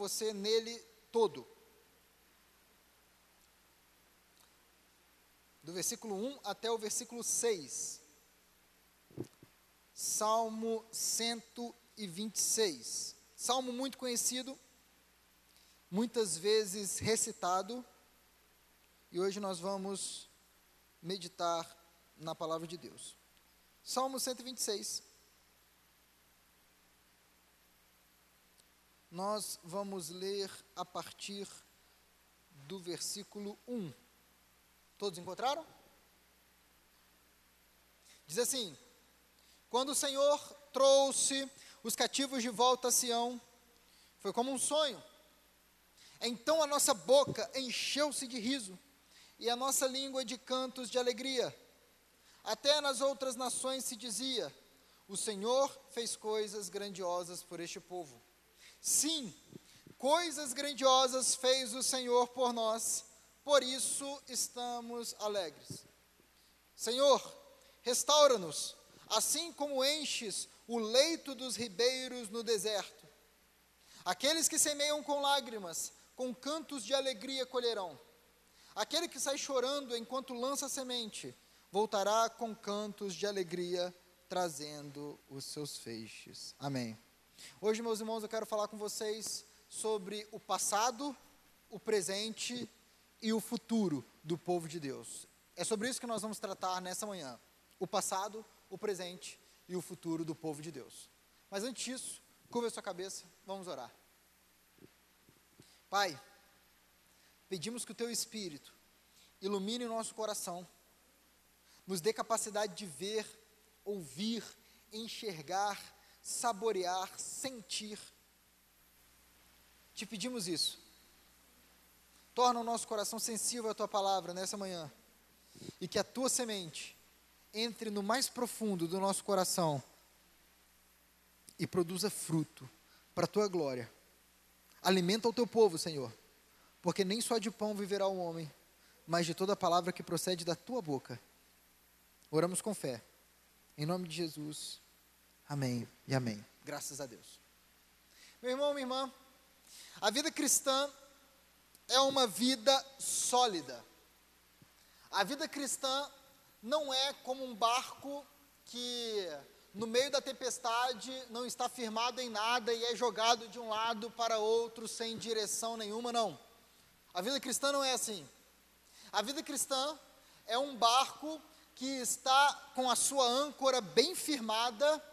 você nele todo. Do versículo 1 até o versículo 6. Salmo 126. Salmo muito conhecido, muitas vezes recitado, e hoje nós vamos meditar na palavra de Deus. Salmo 126. Nós vamos ler a partir do versículo 1. Todos encontraram? Diz assim: Quando o Senhor trouxe os cativos de volta a Sião, foi como um sonho. Então a nossa boca encheu-se de riso e a nossa língua de cantos de alegria. Até nas outras nações se dizia: O Senhor fez coisas grandiosas por este povo. Sim, coisas grandiosas fez o Senhor por nós, por isso estamos alegres. Senhor, restaura-nos, assim como enches o leito dos ribeiros no deserto. Aqueles que semeiam com lágrimas, com cantos de alegria colherão. Aquele que sai chorando enquanto lança semente, voltará com cantos de alegria, trazendo os seus feixes. Amém. Hoje, meus irmãos, eu quero falar com vocês sobre o passado, o presente e o futuro do povo de Deus. É sobre isso que nós vamos tratar nessa manhã. O passado, o presente e o futuro do povo de Deus. Mas antes disso, curva a sua cabeça, vamos orar. Pai, pedimos que o Teu Espírito ilumine o nosso coração, nos dê capacidade de ver, ouvir, enxergar, saborear, sentir. Te pedimos isso. Torna o nosso coração sensível à Tua palavra nessa manhã, e que a Tua semente entre no mais profundo do nosso coração e produza fruto para a tua glória. Alimenta o teu povo, Senhor, porque nem só de pão viverá o homem, mas de toda palavra que procede da tua boca. Oramos com fé. Em nome de Jesus. Amém e amém. Graças a Deus. Meu irmão, minha irmã, a vida cristã é uma vida sólida. A vida cristã não é como um barco que no meio da tempestade não está firmado em nada e é jogado de um lado para outro sem direção nenhuma, não. A vida cristã não é assim. A vida cristã é um barco que está com a sua âncora bem firmada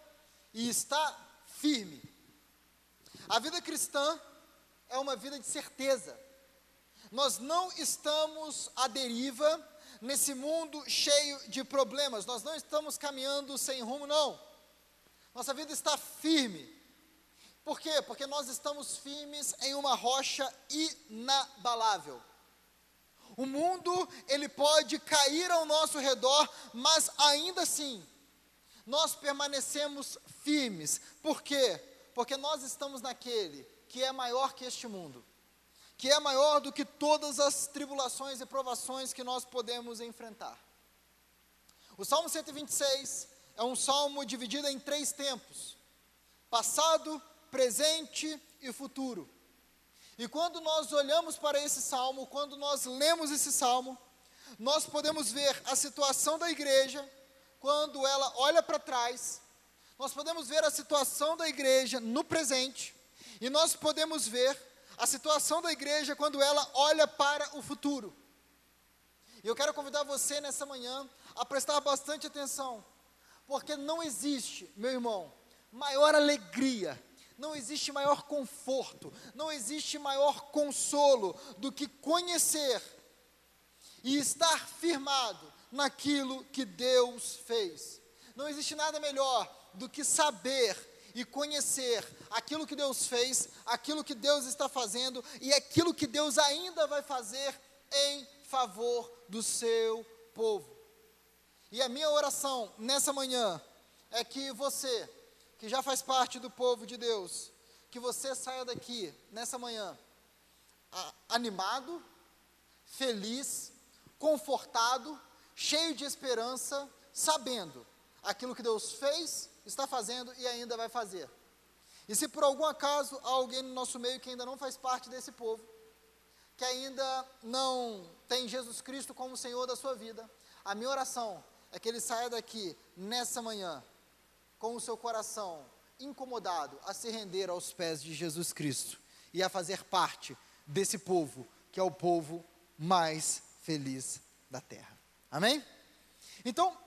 e está firme. A vida cristã é uma vida de certeza. Nós não estamos à deriva nesse mundo cheio de problemas. Nós não estamos caminhando sem rumo, não. Nossa vida está firme. Por quê? Porque nós estamos firmes em uma rocha inabalável. O mundo, ele pode cair ao nosso redor, mas ainda assim, nós permanecemos firmes. Por quê? Porque nós estamos naquele que é maior que este mundo que é maior do que todas as tribulações e provações que nós podemos enfrentar. O Salmo 126 é um salmo dividido em três tempos: passado, presente e futuro. E quando nós olhamos para esse salmo, quando nós lemos esse salmo, nós podemos ver a situação da igreja quando ela olha para trás, nós podemos ver a situação da igreja no presente, e nós podemos ver a situação da igreja quando ela olha para o futuro. E eu quero convidar você nessa manhã a prestar bastante atenção, porque não existe, meu irmão, maior alegria, não existe maior conforto, não existe maior consolo do que conhecer e estar firmado naquilo que Deus fez. Não existe nada melhor do que saber e conhecer aquilo que Deus fez, aquilo que Deus está fazendo e aquilo que Deus ainda vai fazer em favor do seu povo. E a minha oração nessa manhã é que você, que já faz parte do povo de Deus, que você saia daqui nessa manhã animado, feliz, confortado, cheio de esperança, sabendo aquilo que Deus fez está fazendo e ainda vai fazer. E se por algum acaso há alguém no nosso meio que ainda não faz parte desse povo, que ainda não tem Jesus Cristo como Senhor da sua vida, a minha oração é que ele saia daqui nessa manhã com o seu coração incomodado a se render aos pés de Jesus Cristo e a fazer parte desse povo que é o povo mais feliz da terra. Amém? Então,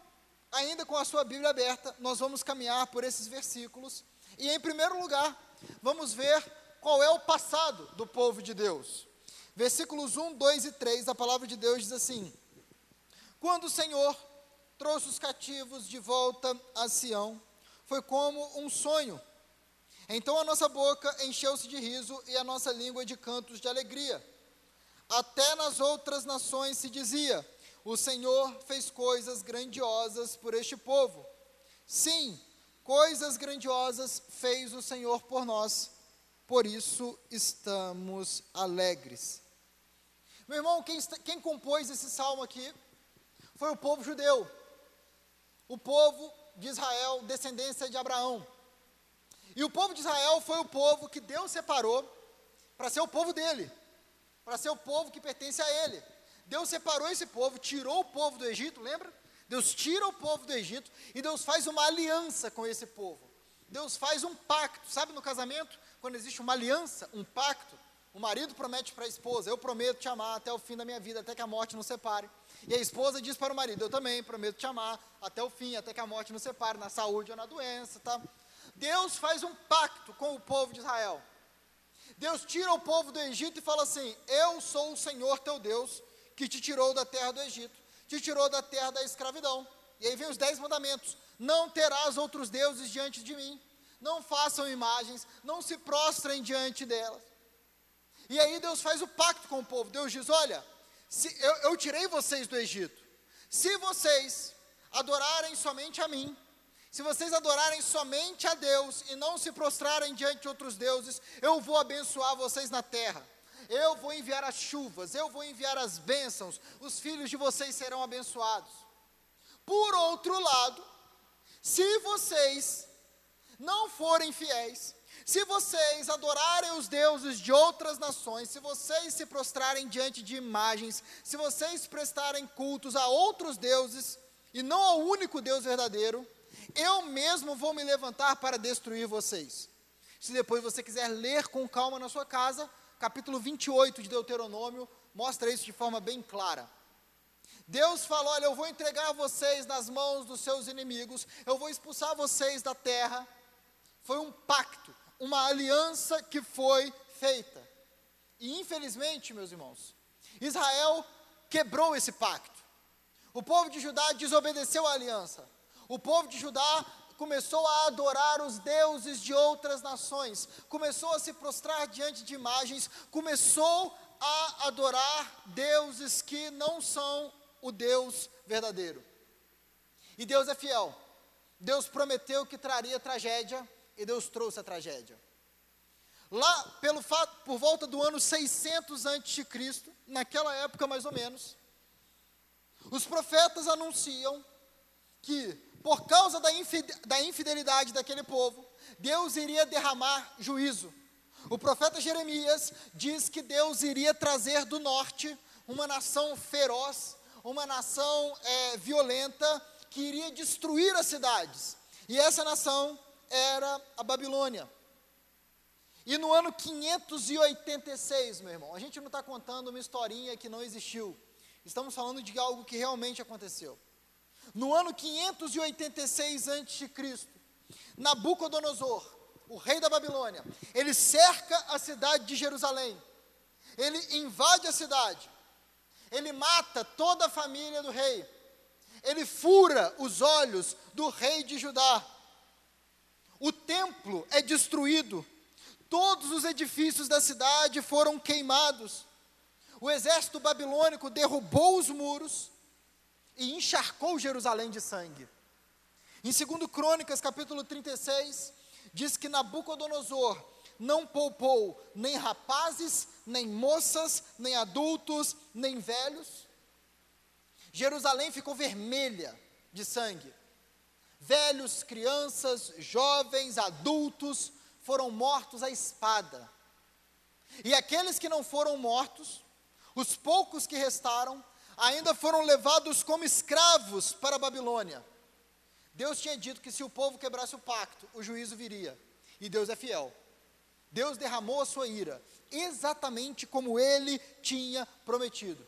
ainda com a sua Bíblia aberta, nós vamos caminhar por esses versículos e, em primeiro lugar, vamos ver qual é o passado do povo de Deus. Versículos 1, 2 e 3, a palavra de Deus diz assim: Quando o Senhor trouxe os cativos de volta a Sião, foi como um sonho. Então a nossa boca encheu-se de riso e a nossa língua de cantos de alegria. Até nas outras nações se dizia: O Senhor fez coisas grandiosas por este povo. Sim, coisas grandiosas fez o Senhor por nós, por isso estamos alegres. Meu irmão, quem, quem compôs esse salmo aqui foi o povo judeu, o povo de Israel, descendência de Abraão. E o povo de Israel foi o povo que Deus separou para ser o povo dele, para ser o povo que pertence a ele. Deus separou esse povo, tirou o povo do Egito, lembra? Deus tira o povo do Egito e Deus faz uma aliança com esse povo. Deus faz um pacto, sabe no casamento, quando existe uma aliança, um pacto, o marido promete para a esposa: Eu prometo te amar até o fim da minha vida, até que a morte nos separe. E a esposa diz para o marido: Eu também prometo te amar até o fim, até que a morte nos separe, na saúde ou na doença. Tá? Deus faz um pacto com o povo de Israel. Deus tira o povo do Egito e fala assim: Eu sou o Senhor teu Deus, que te tirou da terra do Egito, te tirou da terra da escravidão. E aí vem os dez mandamentos: Não terás outros deuses diante de mim, não façam imagens, não se prostrem diante delas. E aí Deus faz o pacto com o povo. Deus diz: Olha, eu, eu tirei vocês do Egito. Se vocês adorarem somente a mim, se vocês adorarem somente a Deus e não se prostrarem diante de outros deuses, eu vou abençoar vocês na terra. Eu vou enviar as chuvas, eu vou enviar as bênçãos, os filhos de vocês serão abençoados. Por outro lado, se vocês não forem fiéis, se vocês adorarem os deuses de outras nações, se vocês se prostrarem diante de imagens, se vocês prestarem cultos a outros deuses e não ao único Deus verdadeiro, eu mesmo vou me levantar para destruir vocês. Se depois você quiser ler com calma na sua casa, capítulo 28 de Deuteronômio mostra isso de forma bem clara. Deus fala: Olha, eu vou entregar vocês nas mãos dos seus inimigos, eu vou expulsar vocês da terra. Foi um pacto, uma aliança que foi feita. E infelizmente, meus irmãos, Israel quebrou esse pacto. O povo de Judá desobedeceu a aliança. O povo de Judá começou a adorar os deuses de outras nações, começou a se prostrar diante de imagens, começou a adorar deuses que não são o Deus verdadeiro. E Deus é fiel. Deus prometeu que traria tragédia, e Deus trouxe a tragédia. Lá, pelo fato, por volta do ano 600 a.C., naquela época mais ou menos, os profetas anunciam que, por causa da infidelidade daquele povo, Deus iria derramar juízo. O profeta Jeremias diz que Deus iria trazer do norte uma nação feroz, uma nação é, violenta, que iria destruir as cidades. E essa nação era a Babilônia. E no ano 586, meu irmão, a gente não está contando uma historinha que não existiu. Estamos falando de algo que realmente aconteceu. No ano 586 a.C., Nabucodonosor, o rei da Babilônia, ele cerca a cidade de Jerusalém. Ele invade a cidade. Ele mata toda a família do rei. Ele fura os olhos do rei de Judá o templo é destruído, todos os edifícios da cidade foram queimados. O exército babilônico derrubou os muros e encharcou Jerusalém de sangue. Em 2 Crônicas, capítulo 36, diz que Nabucodonosor não poupou nem rapazes, nem moças, nem adultos, nem velhos. Jerusalém ficou vermelha de sangue velhos, crianças, jovens, adultos foram mortos à espada. E aqueles que não foram mortos, os poucos que restaram, ainda foram levados como escravos para a Babilônia. Deus tinha dito que se o povo quebrasse o pacto, o juízo viria. E Deus é fiel. Deus derramou a sua ira, exatamente como ele tinha prometido.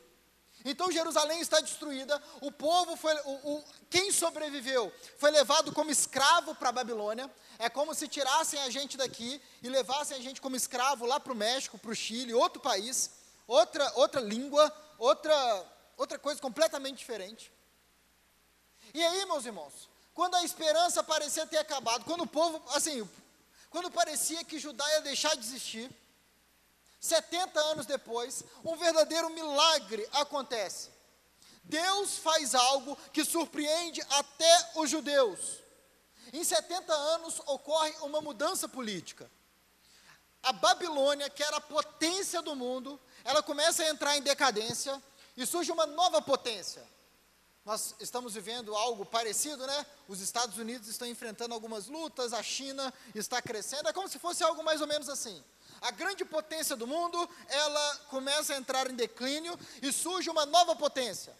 Então Jerusalém está destruída, o povo foi, o, o, quem sobreviveu foi levado como escravo para a Babilônia. É como se tirassem a gente daqui e levassem a gente como escravo lá para o México, para o Chile, outro país, outra, outra língua, outra, outra coisa completamente diferente. E aí, meus irmãos, quando a esperança parecia ter acabado, quando o povo, assim, quando parecia que Judá ia deixar de existir, 70 anos depois, um verdadeiro milagre acontece. Deus faz algo que surpreende até os judeus. Em 70 anos ocorre uma mudança política. A Babilônia, que era a potência do mundo, ela começa a entrar em decadência e surge uma nova potência. Nós estamos vivendo algo parecido, né? Os Estados Unidos estão enfrentando algumas lutas, a China está crescendo, é como se fosse algo mais ou menos assim a grande potência do mundo, ela começa a entrar em declínio e surge uma nova potência.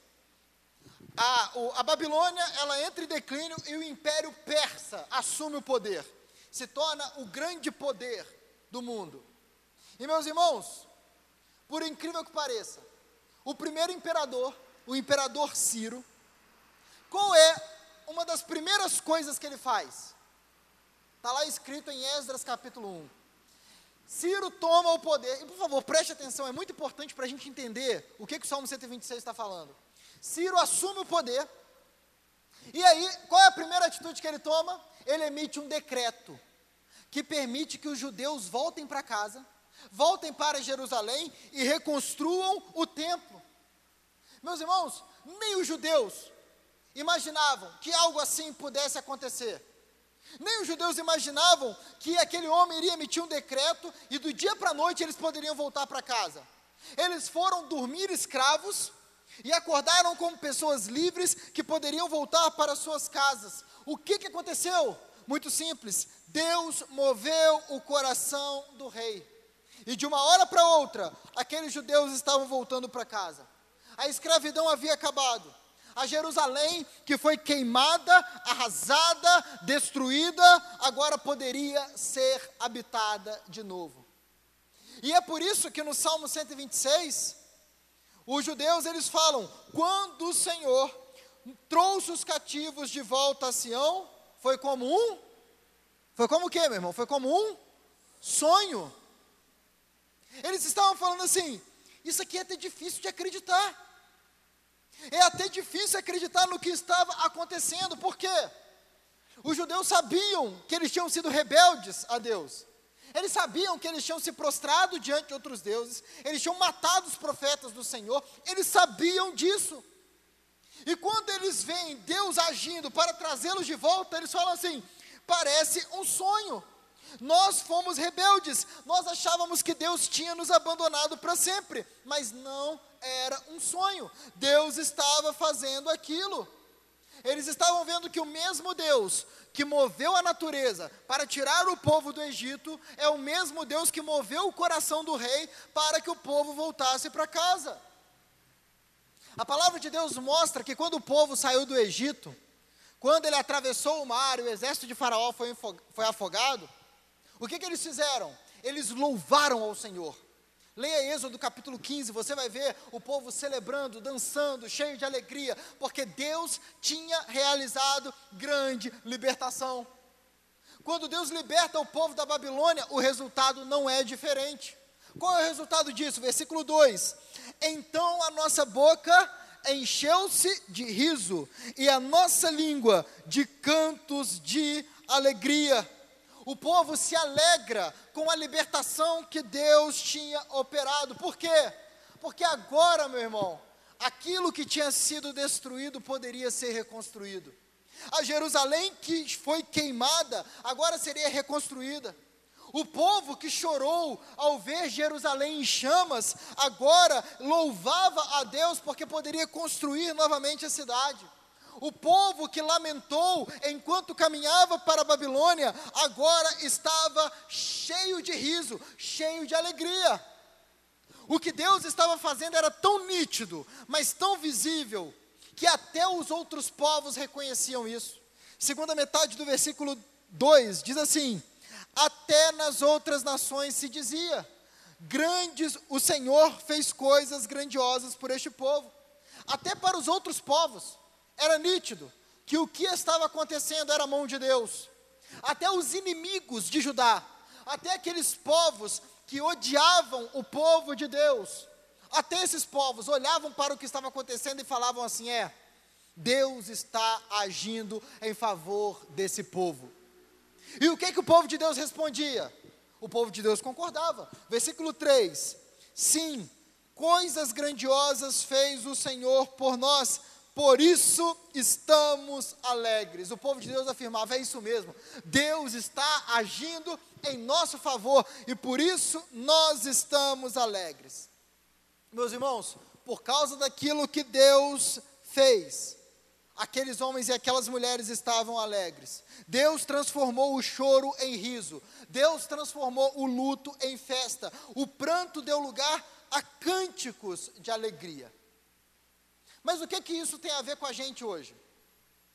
A, o, a Babilônia, ela entra em declínio e o Império Persa assume o poder, se torna o grande poder do mundo. E meus irmãos, por incrível que pareça, o primeiro imperador, o imperador Ciro, qual é uma das primeiras coisas que ele faz? Está lá escrito em Esdras capítulo 1 Ciro toma o poder. E por favor, preste atenção, é muito importante para a gente entender o que, que o Salmo 126 está falando. Ciro assume o poder. E aí, qual é a primeira atitude que ele toma? Ele emite um decreto que permite que os judeus voltem para casa, voltem para Jerusalém e reconstruam o templo. Meus irmãos, nem os judeus imaginavam que algo assim pudesse acontecer. Nem os judeus imaginavam que aquele homem iria emitir um decreto e do dia para a noite eles poderiam voltar para casa. Eles foram dormir escravos e acordaram como pessoas livres que poderiam voltar para suas casas. O que, que aconteceu? Muito simples: Deus moveu o coração do rei. E de uma hora para outra, aqueles judeus estavam voltando para casa. A escravidão havia acabado a Jerusalém que foi queimada, arrasada, destruída, agora poderia ser habitada de novo. E é por isso que no Salmo 126, os judeus eles falam: quando o Senhor trouxe os cativos de volta a Sião, foi como um Foi como o quê, meu irmão? Foi como um sonho. Eles estavam falando assim: isso aqui é até difícil de acreditar. É até difícil acreditar no que estava acontecendo, por quê? Os judeus sabiam que eles tinham sido rebeldes a Deus. Eles sabiam que eles tinham se prostrado diante de outros deuses, eles tinham matado os profetas do Senhor, eles sabiam disso. E quando eles veem Deus agindo para trazê-los de volta, eles falam assim: parece um sonho. Nós fomos rebeldes, nós achávamos que Deus tinha nos abandonado para sempre, mas não era um sonho. Deus estava fazendo aquilo. Eles estavam vendo que o mesmo Deus que moveu a natureza para tirar o povo do Egito é o mesmo Deus que moveu o coração do rei para que o povo voltasse para casa. A palavra de Deus mostra que quando o povo saiu do Egito, quando ele atravessou o mar e o exército de Faraó foi, foi afogado, o que, que eles fizeram? Eles louvaram ao Senhor. Leia Êxodo capítulo 15, você vai ver o povo celebrando, dançando, cheio de alegria, porque Deus tinha realizado grande libertação. Quando Deus liberta o povo da Babilônia, o resultado não é diferente. Qual é o resultado disso? Versículo 2: Então a nossa boca encheu-se de riso, e a nossa língua de cantos de alegria o povo se alegra com a libertação que Deus tinha operado. Por quê? Porque agora, meu irmão, aquilo que tinha sido destruído poderia ser reconstruído. A Jerusalém que foi queimada agora seria reconstruída. O povo que chorou ao ver Jerusalém em chamas, agora louvava a Deus porque poderia construir novamente a cidade. O povo que lamentou enquanto caminhava para a Babilônia, agora estava cheio de riso, cheio de alegria. O que Deus estava fazendo era tão nítido, mas tão visível, que até os outros povos reconheciam isso. Segunda metade do versículo 2 diz assim: Até nas outras nações se dizia: Grandes, o Senhor fez coisas grandiosas por este povo. Até para os outros povos era nítido que o que estava acontecendo era a mão de Deus. Até os inimigos de Judá, até aqueles povos que odiavam o povo de Deus, até esses povos olhavam para o que estava acontecendo e falavam assim: é, Deus está agindo em favor desse povo. E o que, que o povo de Deus respondia? O povo de Deus concordava. Versículo 3: Sim, coisas grandiosas fez o Senhor por nós, por isso estamos alegres. O povo de Deus afirmava: é isso mesmo, Deus está agindo em nosso favor e por isso nós estamos alegres. Meus irmãos, por causa daquilo que Deus fez, aqueles homens e aquelas mulheres estavam alegres. Deus transformou o choro em riso, Deus transformou o luto em festa, o pranto deu lugar a cânticos de alegria. Mas o que que isso tem a ver com a gente hoje?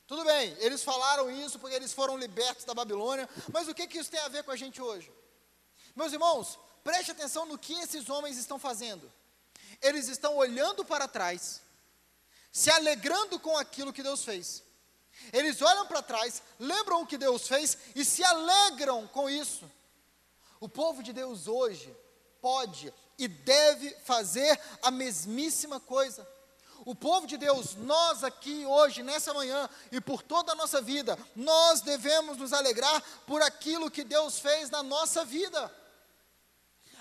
Tudo bem, eles falaram isso porque eles foram libertos da Babilônia, mas o que que isso tem a ver com a gente hoje? Meus irmãos, preste atenção no que esses homens estão fazendo. Eles estão olhando para trás, se alegrando com aquilo que Deus fez. Eles olham para trás, lembram o que Deus fez e se alegram com isso. O povo de Deus hoje pode e deve fazer a mesmíssima coisa. O povo de Deus, nós aqui hoje, nessa manhã e por toda a nossa vida, nós devemos nos alegrar por aquilo que Deus fez na nossa vida.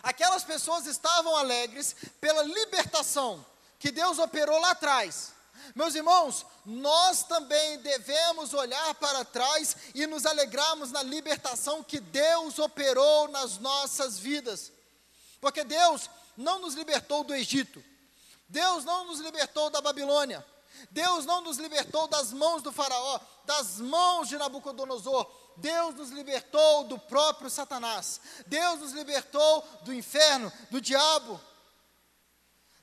Aquelas pessoas estavam alegres pela libertação que Deus operou lá atrás. Meus irmãos, nós também devemos olhar para trás e nos alegrarmos na libertação que Deus operou nas nossas vidas. Porque Deus não nos libertou do Egito, Deus não nos libertou da Babilônia. Deus não nos libertou das mãos do Faraó, das mãos de Nabucodonosor. Deus nos libertou do próprio Satanás. Deus nos libertou do inferno, do diabo.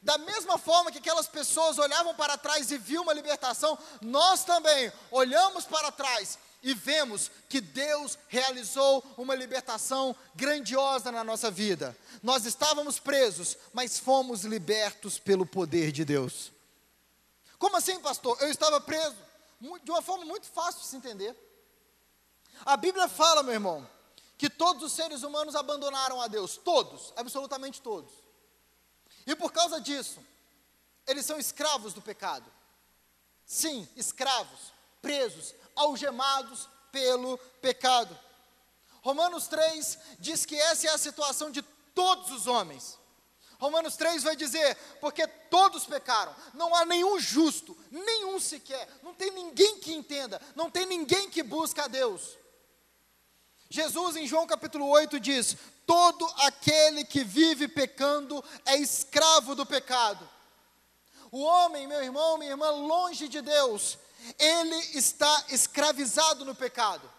Da mesma forma que aquelas pessoas olhavam para trás e viam uma libertação, nós também olhamos para trás e vemos que Deus realizou uma libertação grandiosa na nossa vida. Nós estávamos presos, mas fomos libertos pelo poder de Deus. Como assim, pastor? Eu estava preso. De uma forma muito fácil de se entender. A Bíblia fala, meu irmão, que todos os seres humanos abandonaram a Deus. Todos, absolutamente todos. E por causa disso, eles são escravos do pecado. Sim, escravos, presos, algemados pelo pecado. Romanos 3 diz que essa é a situação de todos os homens. Romanos 3 vai dizer: porque todos pecaram, não há nenhum justo, nenhum sequer, não tem ninguém que entenda, não tem ninguém que busca a Deus. Jesus, em João capítulo 8, diz: todo aquele que vive pecando é escravo do pecado. O homem, meu irmão, minha irmã, longe de Deus, ele está escravizado no pecado.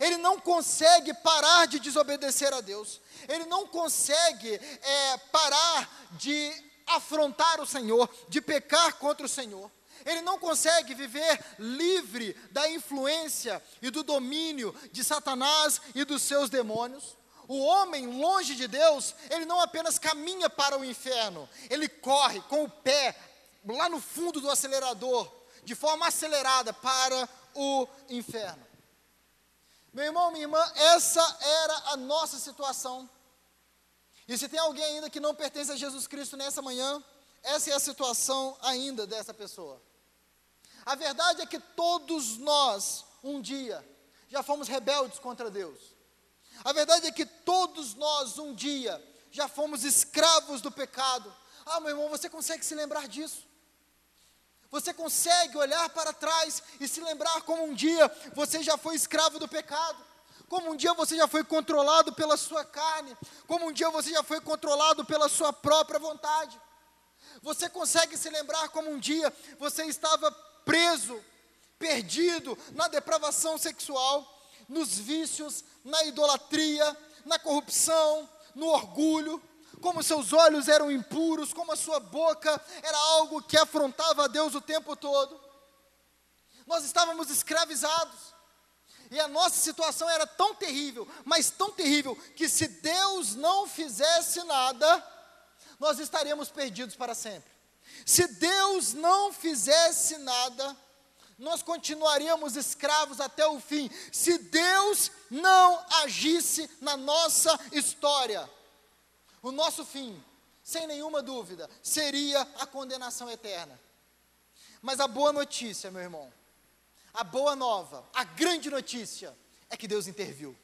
Ele não consegue parar de desobedecer a Deus. Ele não consegue é, parar de afrontar o Senhor, de pecar contra o Senhor. Ele não consegue viver livre da influência e do domínio de Satanás e dos seus demônios. O homem longe de Deus, ele não apenas caminha para o inferno, ele corre com o pé lá no fundo do acelerador, de forma acelerada para o inferno. Meu irmão, minha irmã, essa era a nossa situação. E se tem alguém ainda que não pertence a Jesus Cristo nessa manhã, essa é a situação ainda dessa pessoa. A verdade é que todos nós, um dia, já fomos rebeldes contra Deus. A verdade é que todos nós, um dia, já fomos escravos do pecado. Ah, meu irmão, você consegue se lembrar disso? Você consegue olhar para trás e se lembrar como um dia você já foi escravo do pecado, como um dia você já foi controlado pela sua carne, como um dia você já foi controlado pela sua própria vontade. Você consegue se lembrar como um dia você estava preso perdido na depravação sexual, nos vícios, na idolatria, na corrupção, no orgulho, como seus olhos eram impuros, como a sua boca era algo que afrontava a Deus o tempo todo. Nós estávamos escravizados. E a nossa situação era tão terrível, mas tão terrível, que se Deus não fizesse nada, nós estaríamos perdidos para sempre. Se Deus não fizesse nada, nós continuaríamos escravos até o fim. Se Deus não agisse na nossa história, o nosso fim, sem nenhuma dúvida, seria a condenação eterna. Mas a boa notícia, meu irmão, a boa nova, a grande notícia é que Deus interviu.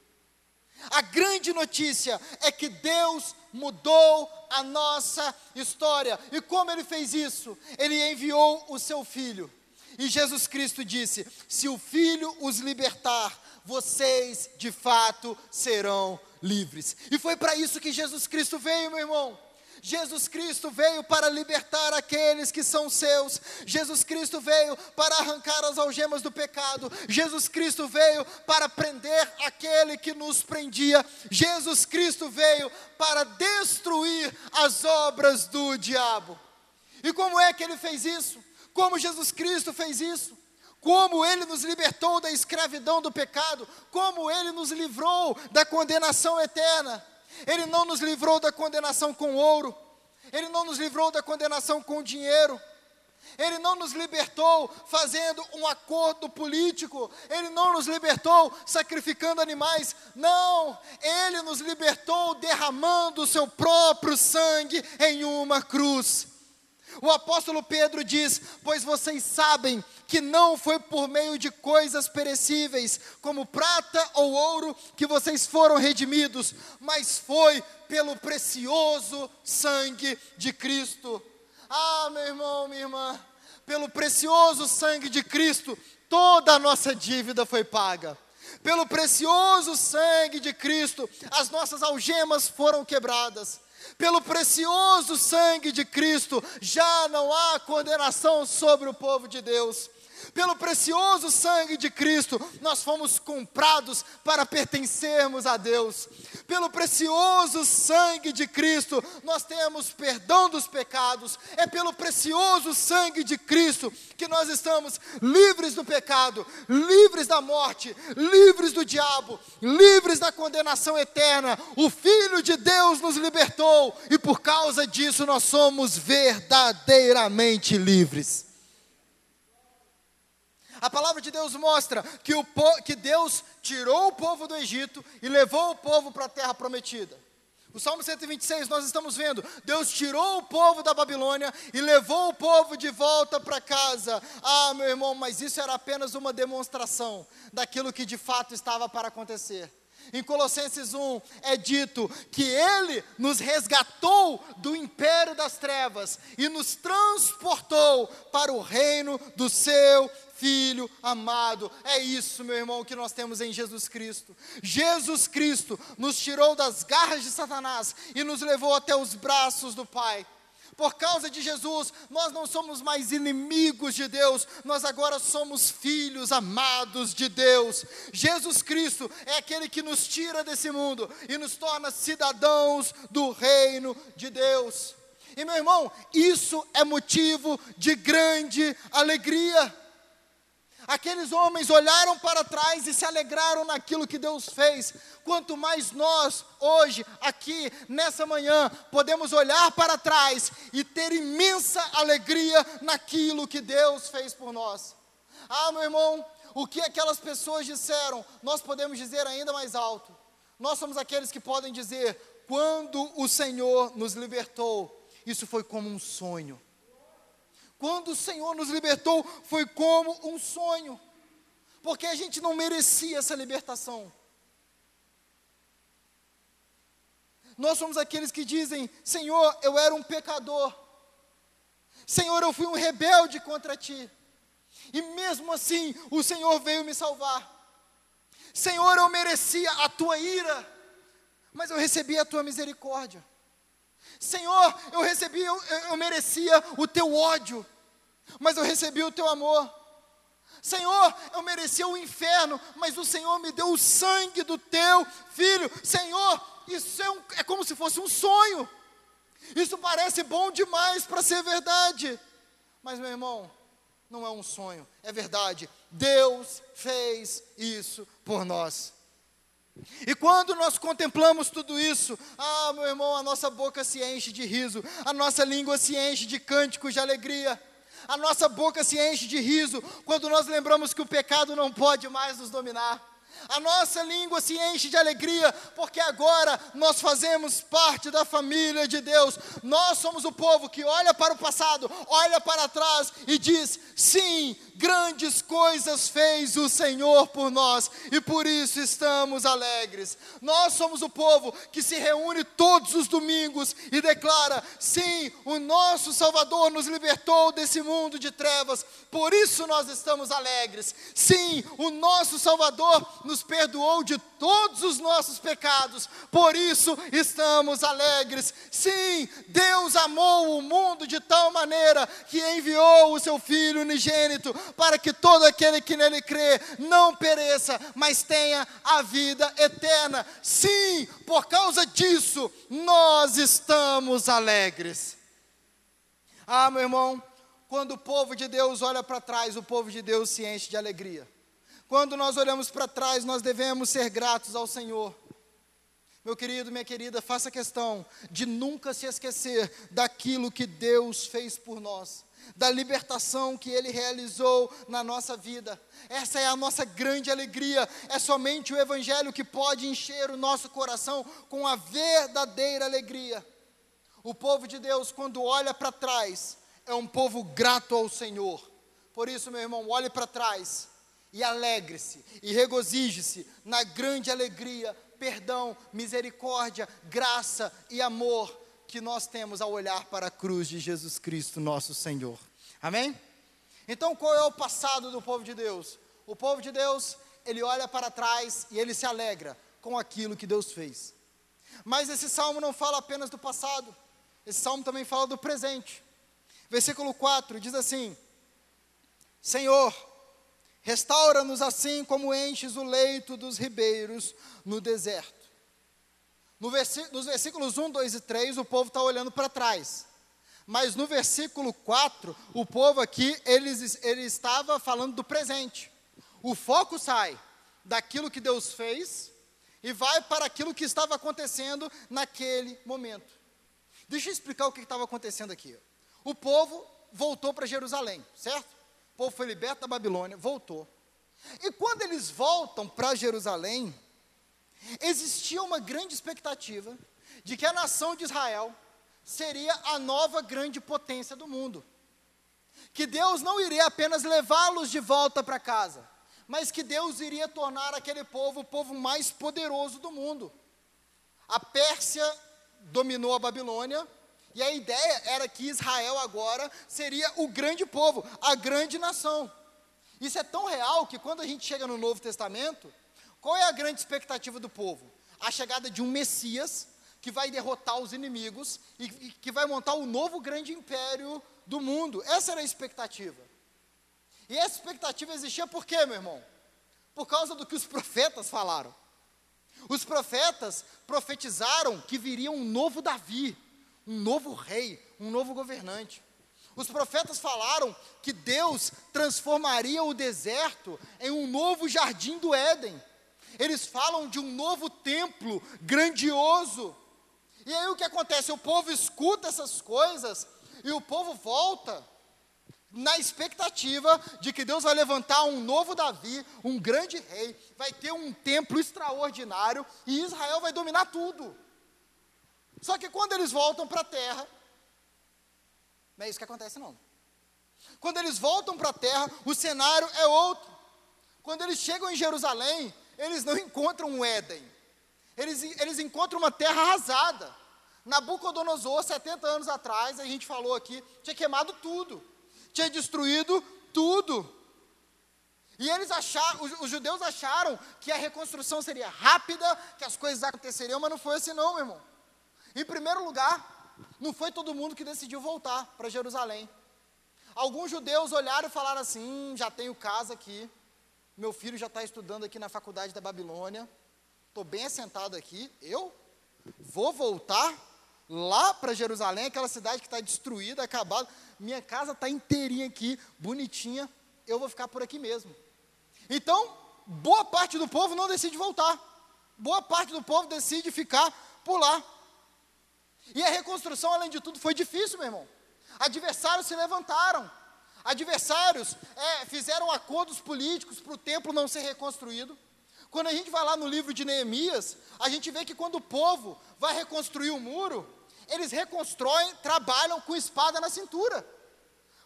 A grande notícia é que Deus mudou a nossa história. E como ele fez isso? Ele enviou o seu filho. E Jesus Cristo disse: Se o filho os libertar, vocês de fato serão livres. E foi para isso que Jesus Cristo veio, meu irmão. Jesus Cristo veio para libertar aqueles que são seus. Jesus Cristo veio para arrancar as algemas do pecado. Jesus Cristo veio para prender aquele que nos prendia. Jesus Cristo veio para destruir as obras do diabo. E como é que ele fez isso? Como Jesus Cristo fez isso? Como ele nos libertou da escravidão do pecado? Como ele nos livrou da condenação eterna? Ele não nos livrou da condenação com ouro, Ele não nos livrou da condenação com dinheiro, Ele não nos libertou fazendo um acordo político, Ele não nos libertou sacrificando animais, não, Ele nos libertou derramando o seu próprio sangue em uma cruz. O apóstolo Pedro diz: Pois vocês sabem que não foi por meio de coisas perecíveis, como prata ou ouro, que vocês foram redimidos, mas foi pelo precioso sangue de Cristo. Ah, meu irmão, minha irmã, pelo precioso sangue de Cristo, toda a nossa dívida foi paga. Pelo precioso sangue de Cristo, as nossas algemas foram quebradas pelo precioso sangue de Cristo, já não há condenação sobre o povo de Deus. Pelo precioso sangue de Cristo, nós fomos comprados para pertencermos a Deus. Pelo precioso sangue de Cristo, nós temos perdão dos pecados. É pelo precioso sangue de Cristo que nós estamos livres do pecado, livres da morte, livres do diabo, livres da condenação eterna. O Filho de Deus nos libertou e por causa disso nós somos verdadeiramente livres. A palavra de Deus mostra que, o, que Deus tirou o povo do Egito e levou o povo para a terra prometida. O Salmo 126 nós estamos vendo, Deus tirou o povo da Babilônia e levou o povo de volta para casa. Ah, meu irmão, mas isso era apenas uma demonstração daquilo que de fato estava para acontecer. Em Colossenses 1 é dito que Ele nos resgatou do império das trevas e nos transportou para o reino do Seu Filho amado. É isso, meu irmão, que nós temos em Jesus Cristo. Jesus Cristo nos tirou das garras de Satanás e nos levou até os braços do Pai. Por causa de Jesus, nós não somos mais inimigos de Deus, nós agora somos filhos amados de Deus. Jesus Cristo é aquele que nos tira desse mundo e nos torna cidadãos do reino de Deus. E meu irmão, isso é motivo de grande alegria. Aqueles homens olharam para trás e se alegraram naquilo que Deus fez. Quanto mais nós, hoje, aqui, nessa manhã, podemos olhar para trás e ter imensa alegria naquilo que Deus fez por nós. Ah, meu irmão, o que aquelas pessoas disseram, nós podemos dizer ainda mais alto. Nós somos aqueles que podem dizer: quando o Senhor nos libertou, isso foi como um sonho. Quando o Senhor nos libertou, foi como um sonho, porque a gente não merecia essa libertação. Nós somos aqueles que dizem: Senhor, eu era um pecador, Senhor, eu fui um rebelde contra ti, e mesmo assim o Senhor veio me salvar. Senhor, eu merecia a tua ira, mas eu recebi a tua misericórdia. Senhor, eu recebi, eu, eu merecia o teu ódio, mas eu recebi o teu amor. Senhor, eu merecia o inferno, mas o Senhor me deu o sangue do teu filho. Senhor, isso é, um, é como se fosse um sonho. Isso parece bom demais para ser verdade. Mas, meu irmão, não é um sonho, é verdade. Deus fez isso por nós. E quando nós contemplamos tudo isso, ah, meu irmão, a nossa boca se enche de riso, a nossa língua se enche de cânticos de alegria, a nossa boca se enche de riso quando nós lembramos que o pecado não pode mais nos dominar. A nossa língua se enche de alegria, porque agora nós fazemos parte da família de Deus. Nós somos o povo que olha para o passado, olha para trás e diz: sim, grandes coisas fez o Senhor por nós e por isso estamos alegres. Nós somos o povo que se reúne todos os domingos e declara: sim, o nosso Salvador nos libertou desse mundo de trevas, por isso nós estamos alegres. Sim, o nosso Salvador nos nos perdoou de todos os nossos pecados, por isso estamos alegres. Sim, Deus amou o mundo de tal maneira que enviou o seu Filho unigênito, para que todo aquele que nele crê não pereça, mas tenha a vida eterna. Sim, por causa disso, nós estamos alegres. Ah, meu irmão, quando o povo de Deus olha para trás, o povo de Deus se enche de alegria. Quando nós olhamos para trás, nós devemos ser gratos ao Senhor. Meu querido, minha querida, faça questão de nunca se esquecer daquilo que Deus fez por nós, da libertação que Ele realizou na nossa vida. Essa é a nossa grande alegria. É somente o Evangelho que pode encher o nosso coração com a verdadeira alegria. O povo de Deus, quando olha para trás, é um povo grato ao Senhor. Por isso, meu irmão, olhe para trás e alegre-se e regozije-se na grande alegria, perdão, misericórdia, graça e amor que nós temos ao olhar para a cruz de Jesus Cristo, nosso Senhor. Amém? Então, qual é o passado do povo de Deus? O povo de Deus, ele olha para trás e ele se alegra com aquilo que Deus fez. Mas esse salmo não fala apenas do passado, esse salmo também fala do presente. Versículo 4 diz assim: Senhor, Restaura-nos assim como enches o leito dos ribeiros no deserto. No nos versículos 1, 2 e 3, o povo está olhando para trás. Mas no versículo 4, o povo aqui, ele, ele estava falando do presente. O foco sai daquilo que Deus fez e vai para aquilo que estava acontecendo naquele momento. Deixa eu explicar o que estava acontecendo aqui. O povo voltou para Jerusalém, certo? O povo foi liberto da Babilônia, voltou. E quando eles voltam para Jerusalém, existia uma grande expectativa de que a nação de Israel seria a nova grande potência do mundo. Que Deus não iria apenas levá-los de volta para casa, mas que Deus iria tornar aquele povo o povo mais poderoso do mundo. A Pérsia dominou a Babilônia, e a ideia era que Israel agora seria o grande povo, a grande nação. Isso é tão real que quando a gente chega no Novo Testamento, qual é a grande expectativa do povo? A chegada de um Messias que vai derrotar os inimigos e, que vai montar o novo grande império do mundo. Essa era a expectativa. E essa expectativa existia por quê, meu irmão? Por causa do que os profetas falaram. Os profetas profetizaram que viria um novo Davi, um novo rei, um novo governante. Os profetas falaram que Deus transformaria o deserto em um novo jardim do Éden. Eles falam de um novo templo grandioso. E aí o que acontece? O povo escuta essas coisas e o povo volta na expectativa de que Deus vai levantar um novo Davi, um grande rei, vai ter um templo extraordinário e Israel vai dominar tudo. Só que quando eles voltam para a terra, não é isso que acontece não. Quando eles voltam para a terra, o cenário é outro. Quando eles chegam em Jerusalém, eles não encontram um Éden. Eles, eles encontram uma terra arrasada. Nabucodonosor, 70 anos atrás, a gente falou aqui, tinha queimado tudo. Tinha destruído tudo. E eles acharam, os, os, judeus acharam que a reconstrução seria rápida, que as coisas aconteceriam, mas não foi assim não, meu irmão. Em primeiro lugar, não foi todo mundo que decidiu voltar para Jerusalém. Alguns judeus olharam e falaram assim: hum, já tenho casa aqui, meu filho já está estudando aqui na faculdade da Babilônia, estou bem assentado aqui, eu vou voltar lá para Jerusalém, aquela cidade que está destruída, acabada, minha casa está inteirinha aqui, bonitinha, eu vou ficar por aqui mesmo. Então, boa parte do povo não decide voltar, boa parte do povo decide ficar por lá. E a reconstrução, além de tudo, foi difícil, meu irmão. Adversários se levantaram, adversários é, fizeram acordos políticos para o templo não ser reconstruído. Quando a gente vai lá no livro de Neemias, a gente vê que quando o povo vai reconstruir o muro, eles reconstroem, trabalham com espada na cintura,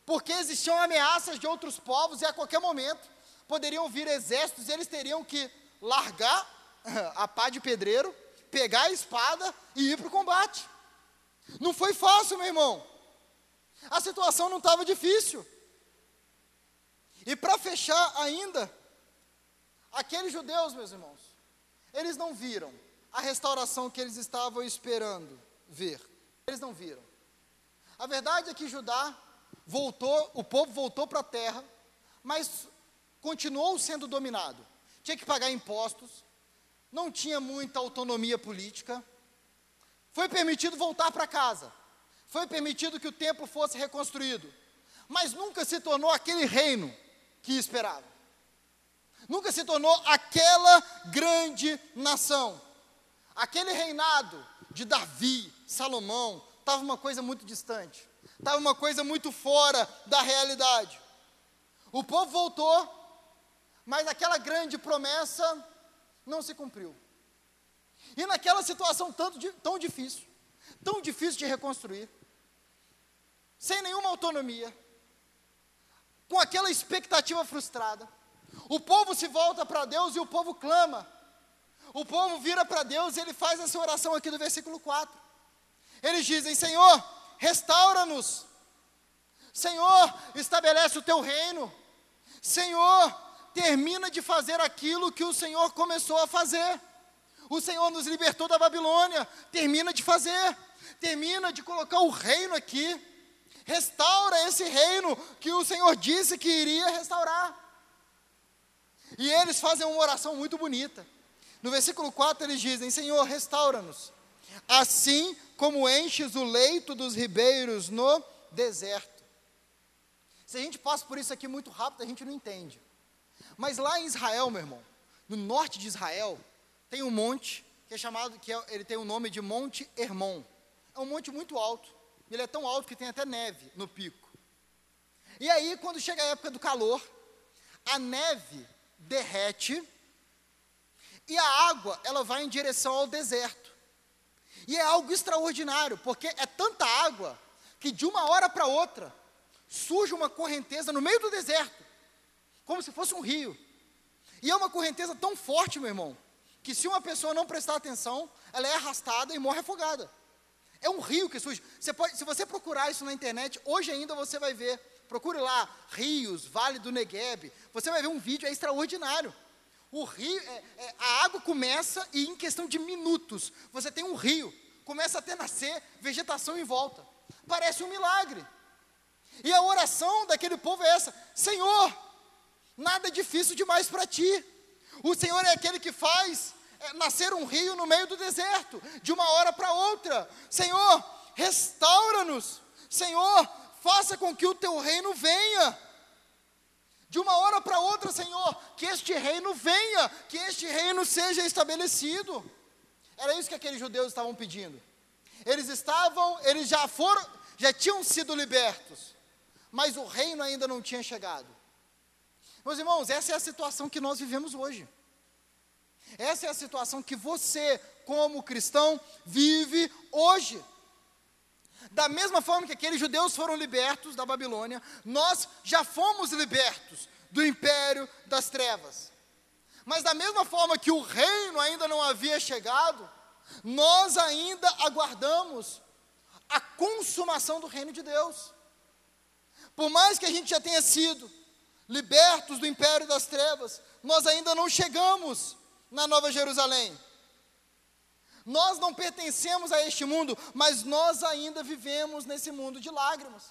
porque existiam ameaças de outros povos e a qualquer momento poderiam vir exércitos e eles teriam que largar a pá de pedreiro, pegar a espada e ir para o combate. Não foi fácil, meu irmão. A situação não estava difícil. E para fechar ainda, aqueles judeus, meus irmãos, eles não viram a restauração que eles estavam esperando ver. Eles não viram. A verdade é que Judá voltou, o povo voltou para a terra, mas continuou sendo dominado. Tinha que pagar impostos, não tinha muita autonomia política, foi permitido voltar para casa. Foi permitido que o templo fosse reconstruído. Mas nunca se tornou aquele reino que esperava. Nunca se tornou aquela grande nação. Aquele reinado de Davi, Salomão, estava uma coisa muito distante. Estava uma coisa muito fora da realidade. O povo voltou, mas aquela grande promessa não se cumpriu. E naquela situação tanto, tão difícil, tão difícil de reconstruir, sem nenhuma autonomia, com aquela expectativa frustrada, o povo se volta para Deus e o povo clama. O povo vira para Deus e ele faz essa oração aqui do versículo 4. Eles dizem: Senhor, restaura-nos. Senhor, estabelece o teu reino. Senhor, termina de fazer aquilo que o Senhor começou a fazer. O Senhor nos libertou da Babilônia, termina de fazer, termina de colocar o reino aqui, restaura esse reino que o Senhor disse que iria restaurar. E eles fazem uma oração muito bonita. No versículo 4 eles dizem: Senhor, restaura-nos, assim como enches o leito dos ribeiros no deserto. Se a gente passa por isso aqui muito rápido, a gente não entende. Mas lá em Israel, meu irmão, no norte de Israel, tem um monte que é chamado, que é, ele tem o nome de Monte Hermon. É um monte muito alto. Ele é tão alto que tem até neve no pico. E aí, quando chega a época do calor, a neve derrete e a água ela vai em direção ao deserto. E é algo extraordinário, porque é tanta água que de uma hora para outra surge uma correnteza no meio do deserto, como se fosse um rio. E é uma correnteza tão forte, meu irmão, que se uma pessoa não prestar atenção, ela é arrastada e morre afogada. É um rio que surge. Você pode, se você procurar isso na internet, hoje ainda você vai ver. Procure lá, rios, Vale do Negueb. Você vai ver um vídeo, é extraordinário. O rio, é, é, a água começa e em questão de minutos, você tem um rio. Começa a ter nascer vegetação em volta. Parece um milagre. E a oração daquele povo é essa: Senhor, nada é difícil demais para ti. O Senhor é aquele que faz nascer um rio no meio do deserto, de uma hora para outra. Senhor, restaura-nos. Senhor, faça com que o teu reino venha. De uma hora para outra, Senhor, que este reino venha, que este reino seja estabelecido. Era isso que aqueles judeus estavam pedindo. Eles estavam, eles já foram, já tinham sido libertos, mas o reino ainda não tinha chegado. Meus irmãos, essa é a situação que nós vivemos hoje. Essa é a situação que você, como cristão, vive hoje. Da mesma forma que aqueles judeus foram libertos da Babilônia, nós já fomos libertos do império das trevas. Mas da mesma forma que o reino ainda não havia chegado, nós ainda aguardamos a consumação do reino de Deus. Por mais que a gente já tenha sido libertos do império das trevas, nós ainda não chegamos na Nova Jerusalém. Nós não pertencemos a este mundo, mas nós ainda vivemos nesse mundo de lágrimas.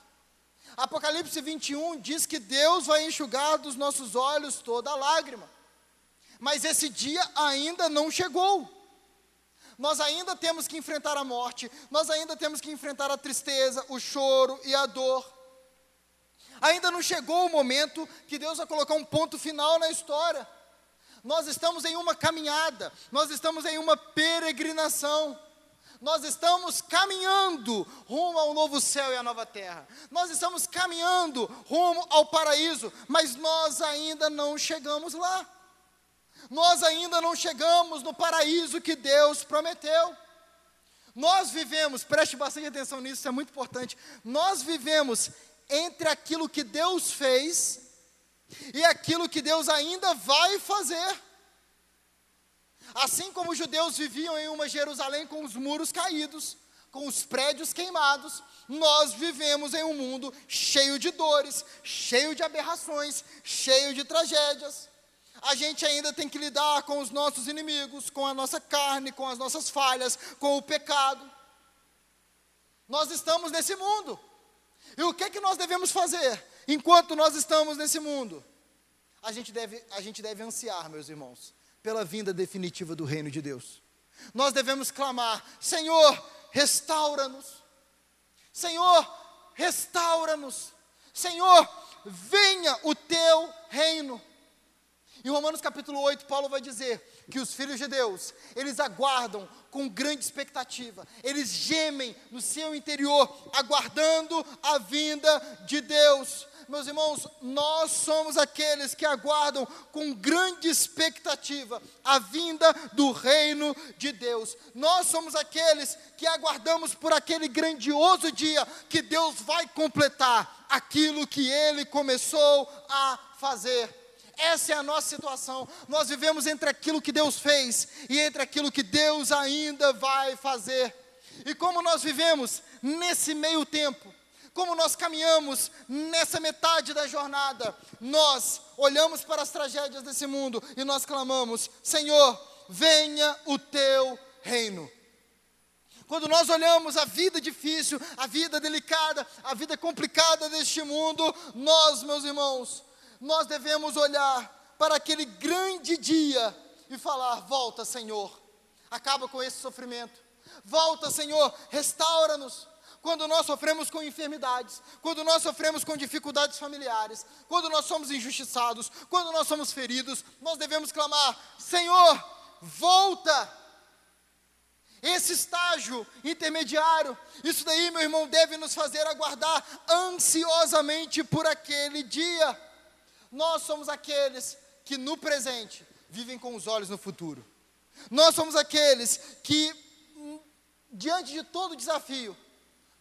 Apocalipse 21 diz que Deus vai enxugar dos nossos olhos toda lágrima. Mas esse dia ainda não chegou. Nós ainda temos que enfrentar a morte, nós ainda temos que enfrentar a tristeza, o choro e a dor. Ainda não chegou o momento que Deus vai colocar um ponto final na história. Nós estamos em uma caminhada, nós estamos em uma peregrinação. Nós estamos caminhando rumo ao novo céu e à nova terra. Nós estamos caminhando rumo ao paraíso, mas nós ainda não chegamos lá. Nós ainda não chegamos no paraíso que Deus prometeu. Nós vivemos, preste bastante atenção nisso, isso é muito importante. Nós vivemos entre aquilo que Deus fez e aquilo que Deus ainda vai fazer. Assim como os judeus viviam em uma Jerusalém com os muros caídos, com os prédios queimados, nós vivemos em um mundo cheio de dores, cheio de aberrações, cheio de tragédias. A gente ainda tem que lidar com os nossos inimigos, com a nossa carne, com as nossas falhas, com o pecado. Nós estamos nesse mundo. E o que é que nós devemos fazer enquanto nós estamos nesse mundo? A gente deve, a gente deve ansiar, meus irmãos, pela vinda definitiva do reino de Deus. Nós devemos clamar: Senhor, restaura-nos. Senhor, restaura-nos. Senhor, venha o teu reino. Em Romanos capítulo 8, Paulo vai dizer que os filhos de Deus, eles aguardam com grande expectativa, eles gemem no seu interior, aguardando a vinda de Deus. Meus irmãos, nós somos aqueles que aguardam com grande expectativa a vinda do reino de Deus. Nós somos aqueles que aguardamos por aquele grandioso dia que Deus vai completar aquilo que ele começou a fazer. Essa é a nossa situação. Nós vivemos entre aquilo que Deus fez e entre aquilo que Deus ainda vai fazer. E como nós vivemos nesse meio tempo, como nós caminhamos nessa metade da jornada, nós olhamos para as tragédias desse mundo e nós clamamos: Senhor, venha o teu reino. Quando nós olhamos a vida difícil, a vida delicada, a vida complicada deste mundo, nós, meus irmãos, nós devemos olhar para aquele grande dia e falar: Volta, Senhor, acaba com esse sofrimento. Volta, Senhor, restaura-nos. Quando nós sofremos com enfermidades, quando nós sofremos com dificuldades familiares, quando nós somos injustiçados, quando nós somos feridos, nós devemos clamar: Senhor, volta. Esse estágio intermediário, isso daí, meu irmão, deve nos fazer aguardar ansiosamente por aquele dia. Nós somos aqueles que no presente vivem com os olhos no futuro. Nós somos aqueles que, hum, diante de todo desafio,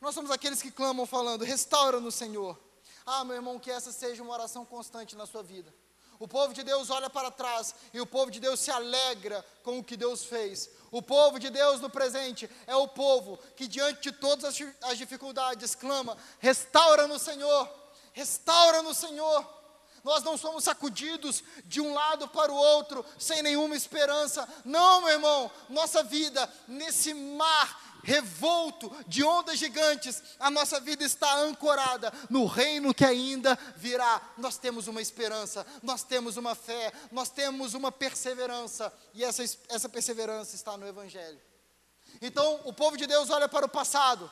nós somos aqueles que clamam falando: restaura no Senhor. Ah, meu irmão, que essa seja uma oração constante na sua vida. O povo de Deus olha para trás e o povo de Deus se alegra com o que Deus fez. O povo de Deus no presente é o povo que, diante de todas as dificuldades, clama: restaura no Senhor, restaura no Senhor nós não somos sacudidos de um lado para o outro sem nenhuma esperança. Não, meu irmão, nossa vida nesse mar revolto de ondas gigantes, a nossa vida está ancorada no reino que ainda virá. Nós temos uma esperança, nós temos uma fé, nós temos uma perseverança, e essa, essa perseverança está no Evangelho. Então, o povo de Deus olha para o passado,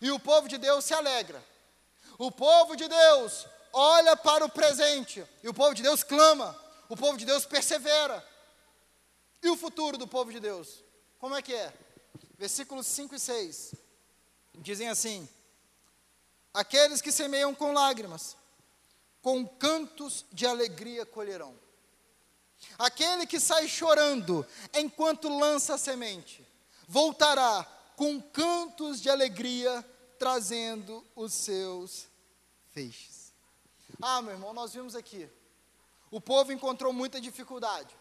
e o povo de Deus se alegra. O povo de Deus olha para o presente e o povo de Deus clama, o povo de Deus persevera. E o futuro do povo de Deus? Como é que é? Versículos 5 e 6 dizem assim: Aqueles que semeiam com lágrimas, com cantos de alegria colherão. Aquele que sai chorando enquanto lança a semente, voltará com cantos de alegria, trazendo os seus feixes. Ah, meu irmão, nós vimos aqui. O povo encontrou muita dificuldade.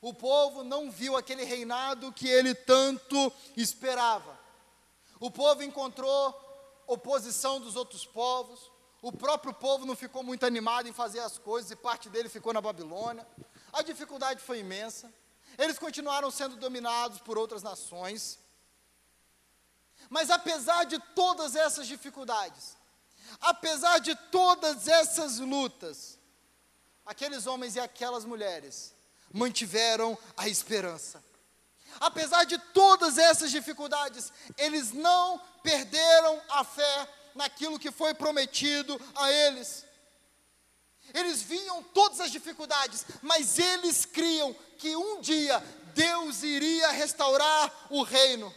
O povo não viu aquele reinado que ele tanto esperava. O povo encontrou oposição dos outros povos. O próprio povo não ficou muito animado em fazer as coisas e parte dele ficou na Babilônia. A dificuldade foi imensa. Eles continuaram sendo dominados por outras nações. Mas apesar de todas essas dificuldades, Apesar de todas essas lutas, aqueles homens e aquelas mulheres mantiveram a esperança. Apesar de todas essas dificuldades, eles não perderam a fé naquilo que foi prometido a eles. Eles viam todas as dificuldades, mas eles criam que um dia Deus iria restaurar o reino.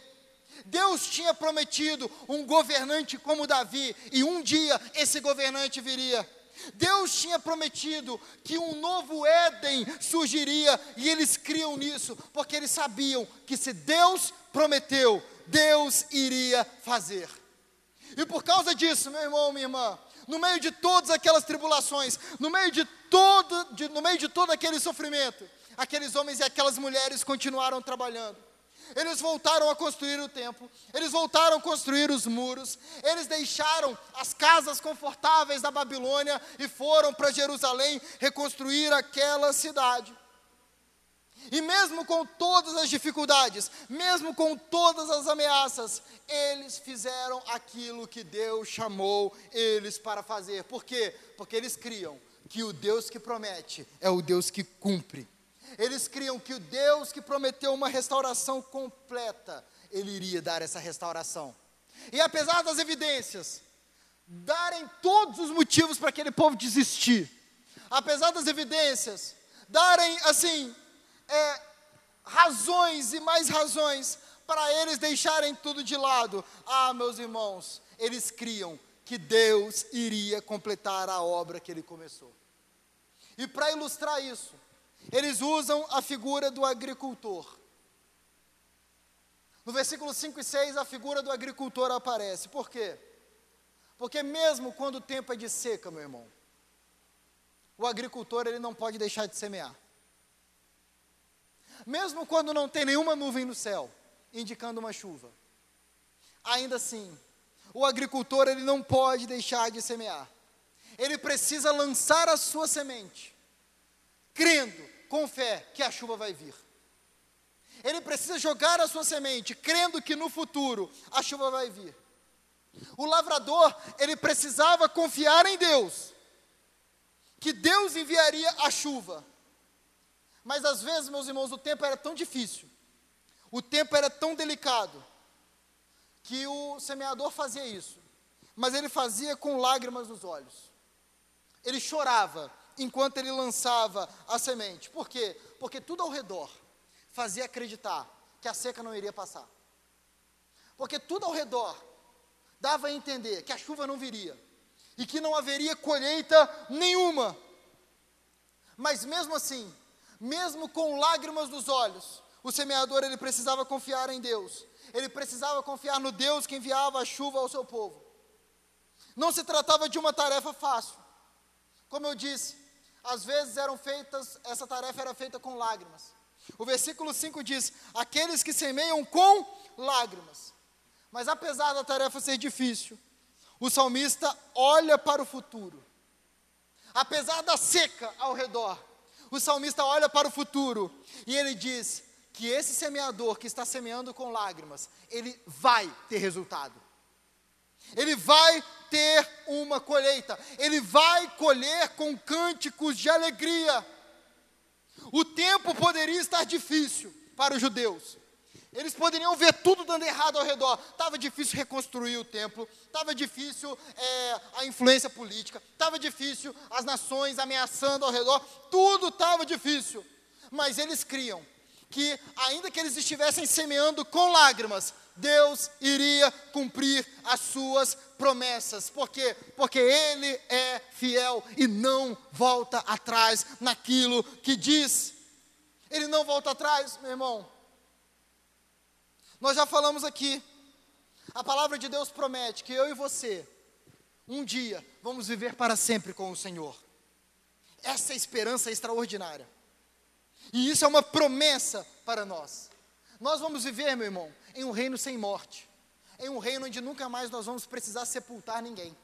Deus tinha prometido um governante como Davi, e um dia esse governante viria. Deus tinha prometido que um novo Éden surgiria, e eles criam nisso, porque eles sabiam que se Deus prometeu, Deus iria fazer. E por causa disso, meu irmão, minha irmã, no meio de todas aquelas tribulações, no meio de todo, de, no meio de todo aquele sofrimento, aqueles homens e aquelas mulheres continuaram trabalhando. Eles voltaram a construir o templo, eles voltaram a construir os muros, eles deixaram as casas confortáveis da Babilônia e foram para Jerusalém reconstruir aquela cidade. E mesmo com todas as dificuldades, mesmo com todas as ameaças, eles fizeram aquilo que Deus chamou eles para fazer. Por quê? Porque eles criam que o Deus que promete é o Deus que cumpre. Eles criam que o Deus que prometeu uma restauração completa, ele iria dar essa restauração. E apesar das evidências darem todos os motivos para aquele povo desistir, apesar das evidências darem assim é, razões e mais razões para eles deixarem tudo de lado. Ah, meus irmãos, eles criam que Deus iria completar a obra que ele começou. E para ilustrar isso, eles usam a figura do agricultor. No versículo 5 e 6, a figura do agricultor aparece. Por quê? Porque mesmo quando o tempo é de seca, meu irmão, o agricultor ele não pode deixar de semear. Mesmo quando não tem nenhuma nuvem no céu, indicando uma chuva. Ainda assim, o agricultor ele não pode deixar de semear. Ele precisa lançar a sua semente, crendo com fé que a chuva vai vir. Ele precisa jogar a sua semente, crendo que no futuro a chuva vai vir. O lavrador, ele precisava confiar em Deus, que Deus enviaria a chuva. Mas às vezes, meus irmãos, o tempo era tão difícil, o tempo era tão delicado, que o semeador fazia isso, mas ele fazia com lágrimas nos olhos. Ele chorava enquanto ele lançava a semente. Por quê? Porque tudo ao redor fazia acreditar que a seca não iria passar. Porque tudo ao redor dava a entender que a chuva não viria e que não haveria colheita nenhuma. Mas mesmo assim, mesmo com lágrimas nos olhos, o semeador ele precisava confiar em Deus. Ele precisava confiar no Deus que enviava a chuva ao seu povo. Não se tratava de uma tarefa fácil. Como eu disse, às vezes eram feitas, essa tarefa era feita com lágrimas. O versículo 5 diz: Aqueles que semeiam com lágrimas. Mas apesar da tarefa ser difícil, o salmista olha para o futuro. Apesar da seca ao redor, o salmista olha para o futuro e ele diz que esse semeador que está semeando com lágrimas, ele vai ter resultado. Ele vai ter uma colheita, ele vai colher com cânticos de alegria. O tempo poderia estar difícil para os judeus, eles poderiam ver tudo dando errado ao redor. Estava difícil reconstruir o templo, estava difícil é, a influência política, estava difícil as nações ameaçando ao redor, tudo estava difícil. Mas eles criam que, ainda que eles estivessem semeando com lágrimas, Deus iria cumprir as suas promessas. Por quê? Porque Ele é fiel e não volta atrás naquilo que diz. Ele não volta atrás, meu irmão. Nós já falamos aqui. A palavra de Deus promete que eu e você, um dia, vamos viver para sempre com o Senhor. Essa é esperança extraordinária. E isso é uma promessa para nós. Nós vamos viver, meu irmão, em um reino sem morte. Em um reino onde nunca mais nós vamos precisar sepultar ninguém.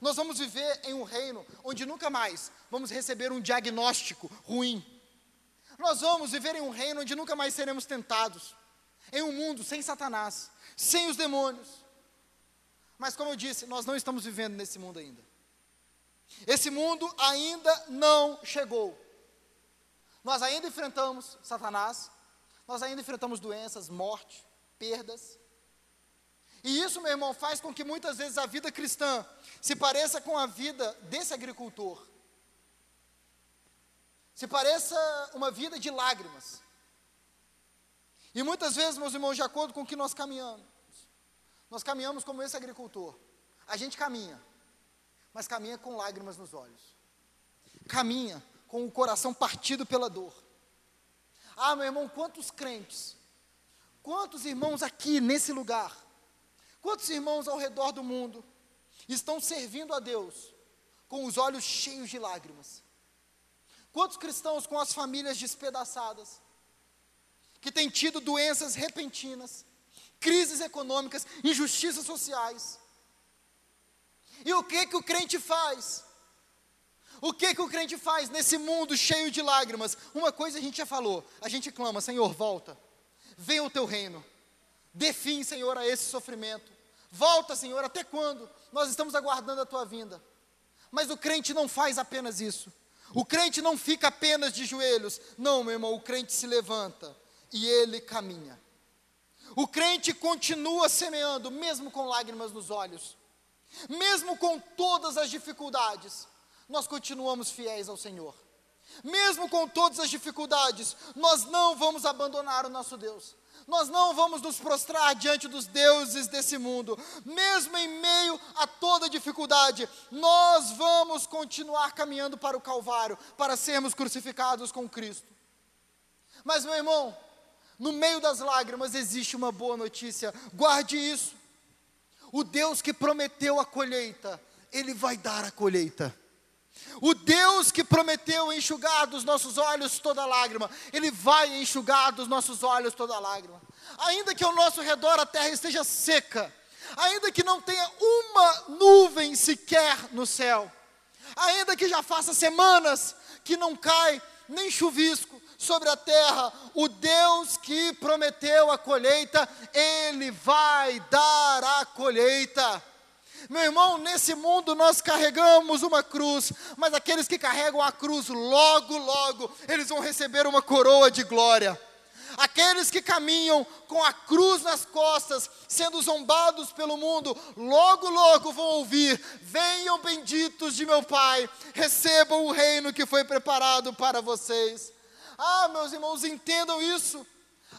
Nós vamos viver em um reino onde nunca mais vamos receber um diagnóstico ruim. Nós vamos viver em um reino onde nunca mais seremos tentados em um mundo sem Satanás, sem os demônios. Mas como eu disse, nós não estamos vivendo nesse mundo ainda. Esse mundo ainda não chegou. Nós ainda enfrentamos Satanás, nós ainda enfrentamos doenças, morte, perdas. E isso, meu irmão, faz com que muitas vezes a vida cristã se pareça com a vida desse agricultor. Se pareça uma vida de lágrimas. E muitas vezes, meus irmãos, de acordo com o que nós caminhamos, nós caminhamos como esse agricultor. A gente caminha, mas caminha com lágrimas nos olhos. Caminha com o coração partido pela dor. Ah, meu irmão, quantos crentes, quantos irmãos aqui nesse lugar, quantos irmãos ao redor do mundo estão servindo a Deus com os olhos cheios de lágrimas? Quantos cristãos com as famílias despedaçadas, que têm tido doenças repentinas, crises econômicas, injustiças sociais. E o que que o crente faz? O que que o crente faz nesse mundo cheio de lágrimas? Uma coisa a gente já falou, a gente clama, Senhor, volta. Venha o teu reino. Dê fim, Senhor, a esse sofrimento. Volta, Senhor, até quando? Nós estamos aguardando a tua vinda. Mas o crente não faz apenas isso. O crente não fica apenas de joelhos. Não, meu irmão, o crente se levanta e ele caminha. O crente continua semeando, mesmo com lágrimas nos olhos, mesmo com todas as dificuldades, nós continuamos fiéis ao Senhor. Mesmo com todas as dificuldades, nós não vamos abandonar o nosso Deus. Nós não vamos nos prostrar diante dos deuses desse mundo. Mesmo em meio a toda dificuldade, nós vamos continuar caminhando para o Calvário, para sermos crucificados com Cristo. Mas, meu irmão, no meio das lágrimas existe uma boa notícia, guarde isso. O Deus que prometeu a colheita, Ele vai dar a colheita. O Deus que prometeu enxugar dos nossos olhos toda lágrima, Ele vai enxugar dos nossos olhos toda lágrima. Ainda que ao nosso redor a terra esteja seca, ainda que não tenha uma nuvem sequer no céu, ainda que já faça semanas que não cai nem chuvisco, sobre a terra, o Deus que prometeu a colheita, Ele vai dar a colheita. Meu irmão, nesse mundo nós carregamos uma cruz, mas aqueles que carregam a cruz, logo, logo, eles vão receber uma coroa de glória. Aqueles que caminham com a cruz nas costas, sendo zombados pelo mundo, logo, logo vão ouvir: Venham benditos de meu Pai, recebam o reino que foi preparado para vocês. Ah, meus irmãos, entendam isso.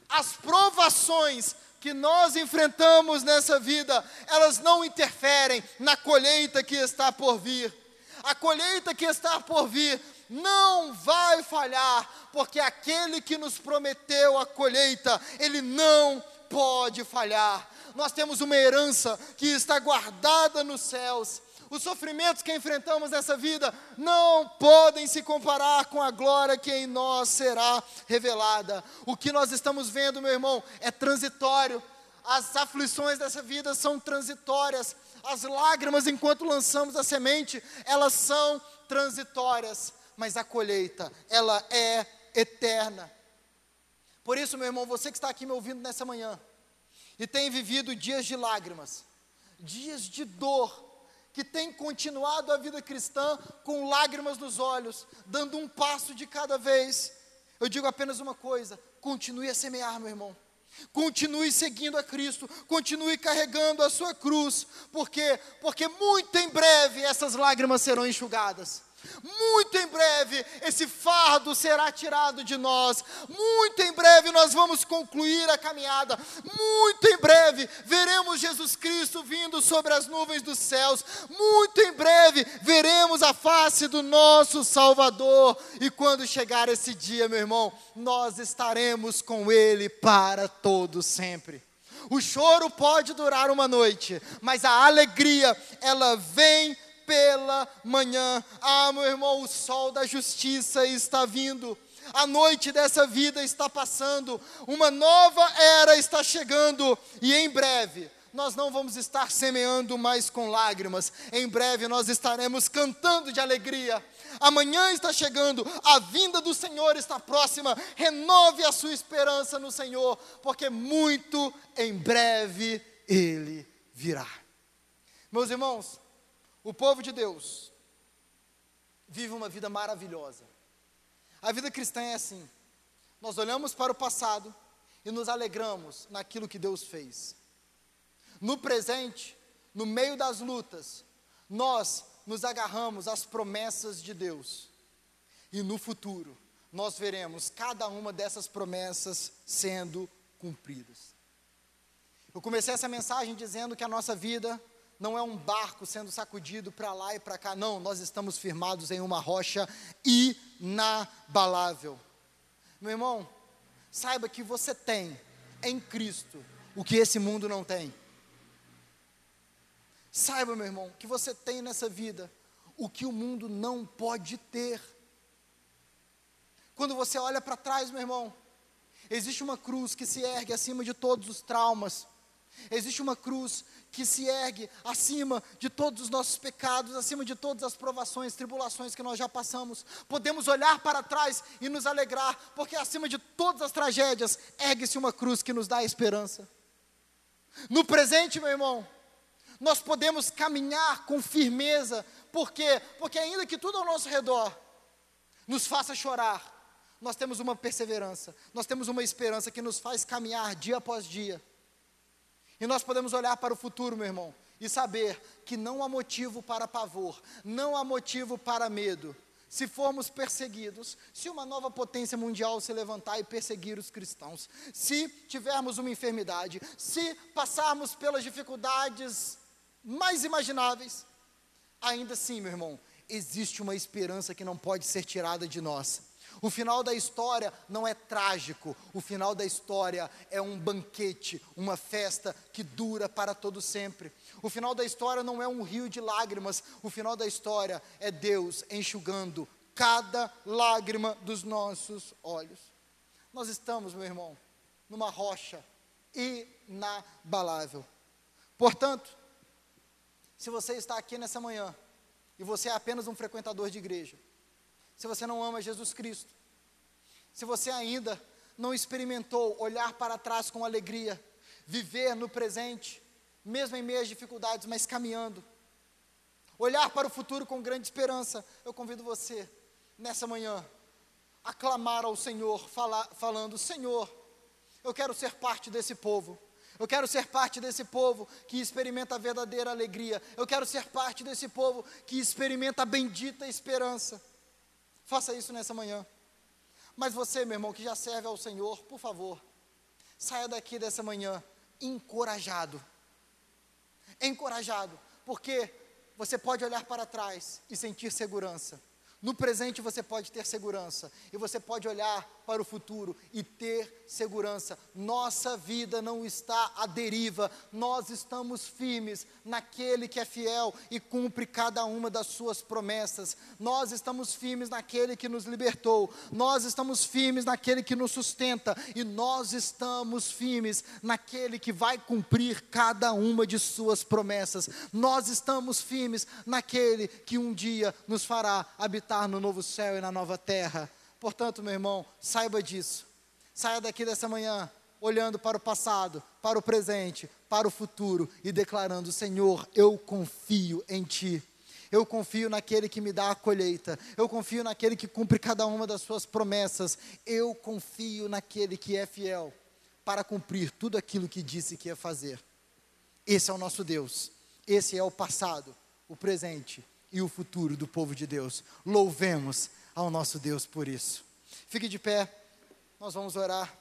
As provações que nós enfrentamos nessa vida, elas não interferem na colheita que está por vir. A colheita que está por vir não vai falhar, porque aquele que nos prometeu a colheita, ele não pode falhar. Nós temos uma herança que está guardada nos céus os sofrimentos que enfrentamos nessa vida não podem se comparar com a glória que em nós será revelada. O que nós estamos vendo, meu irmão, é transitório. As aflições dessa vida são transitórias. As lágrimas enquanto lançamos a semente, elas são transitórias, mas a colheita, ela é eterna. Por isso, meu irmão, você que está aqui me ouvindo nessa manhã e tem vivido dias de lágrimas, dias de dor, que tem continuado a vida cristã com lágrimas nos olhos, dando um passo de cada vez. Eu digo apenas uma coisa: continue a semear, meu irmão. Continue seguindo a Cristo, continue carregando a sua cruz, porque porque muito em breve essas lágrimas serão enxugadas. Muito em breve esse fardo será tirado de nós. Muito em breve nós vamos concluir a caminhada. Muito em breve veremos Jesus Cristo vindo sobre as nuvens dos céus. Muito em breve veremos a face do nosso Salvador. E quando chegar esse dia, meu irmão, nós estaremos com Ele para todo sempre. O choro pode durar uma noite, mas a alegria, ela vem pela manhã. Ah, meu irmão, o sol da justiça está vindo. A noite dessa vida está passando, uma nova era está chegando, e em breve nós não vamos estar semeando mais com lágrimas, em breve nós estaremos cantando de alegria. Amanhã está chegando, a vinda do Senhor está próxima, renove a sua esperança no Senhor, porque muito em breve Ele virá. Meus irmãos, o povo de Deus vive uma vida maravilhosa. A vida cristã é assim. Nós olhamos para o passado e nos alegramos naquilo que Deus fez. No presente, no meio das lutas, nós nos agarramos às promessas de Deus. E no futuro, nós veremos cada uma dessas promessas sendo cumpridas. Eu comecei essa mensagem dizendo que a nossa vida não é um barco sendo sacudido para lá e para cá, não, nós estamos firmados em uma rocha inabalável. Meu irmão, saiba que você tem em Cristo o que esse mundo não tem. Saiba, meu irmão, que você tem nessa vida o que o mundo não pode ter. Quando você olha para trás, meu irmão, existe uma cruz que se ergue acima de todos os traumas. Existe uma cruz que se ergue acima de todos os nossos pecados, acima de todas as provações, tribulações que nós já passamos. Podemos olhar para trás e nos alegrar, porque acima de todas as tragédias, ergue-se uma cruz que nos dá esperança. No presente, meu irmão, nós podemos caminhar com firmeza, por quê? Porque ainda que tudo ao nosso redor nos faça chorar, nós temos uma perseverança, nós temos uma esperança que nos faz caminhar dia após dia e nós podemos olhar para o futuro, meu irmão, e saber que não há motivo para pavor, não há motivo para medo. Se formos perseguidos, se uma nova potência mundial se levantar e perseguir os cristãos, se tivermos uma enfermidade, se passarmos pelas dificuldades mais imagináveis, ainda assim, meu irmão, existe uma esperança que não pode ser tirada de nós. O final da história não é trágico, o final da história é um banquete, uma festa que dura para todo sempre. O final da história não é um rio de lágrimas, o final da história é Deus enxugando cada lágrima dos nossos olhos. Nós estamos, meu irmão, numa rocha inabalável. Portanto, se você está aqui nessa manhã e você é apenas um frequentador de igreja, se você não ama Jesus Cristo, se você ainda não experimentou olhar para trás com alegria, viver no presente, mesmo em meio às dificuldades, mas caminhando, olhar para o futuro com grande esperança, eu convido você, nessa manhã, a clamar ao Senhor, falando: Senhor, eu quero ser parte desse povo. Eu quero ser parte desse povo que experimenta a verdadeira alegria. Eu quero ser parte desse povo que experimenta a bendita esperança. Faça isso nessa manhã. Mas você, meu irmão, que já serve ao Senhor, por favor, saia daqui dessa manhã encorajado. Encorajado, porque você pode olhar para trás e sentir segurança. No presente você pode ter segurança e você pode olhar para o futuro e ter segurança. Nossa vida não está à deriva, nós estamos firmes naquele que é fiel e cumpre cada uma das suas promessas. Nós estamos firmes naquele que nos libertou, nós estamos firmes naquele que nos sustenta e nós estamos firmes naquele que vai cumprir cada uma de suas promessas. Nós estamos firmes naquele que um dia nos fará habitar no novo céu e na nova terra. Portanto, meu irmão, saiba disso. Saia daqui dessa manhã olhando para o passado, para o presente, para o futuro e declarando: Senhor, eu confio em Ti. Eu confio naquele que me dá a colheita. Eu confio naquele que cumpre cada uma das suas promessas. Eu confio naquele que é fiel para cumprir tudo aquilo que disse que ia fazer. Esse é o nosso Deus. Esse é o passado, o presente e o futuro do povo de Deus. Louvemos ao nosso Deus por isso. Fique de pé, nós vamos orar.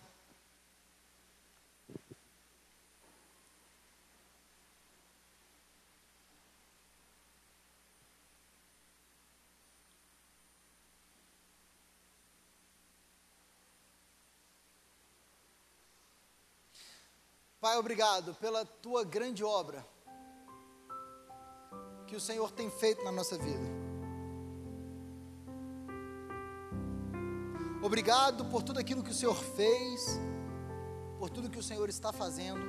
Pai, obrigado pela tua grande obra que o Senhor tem feito na nossa vida. Obrigado por tudo aquilo que o Senhor fez, por tudo que o Senhor está fazendo,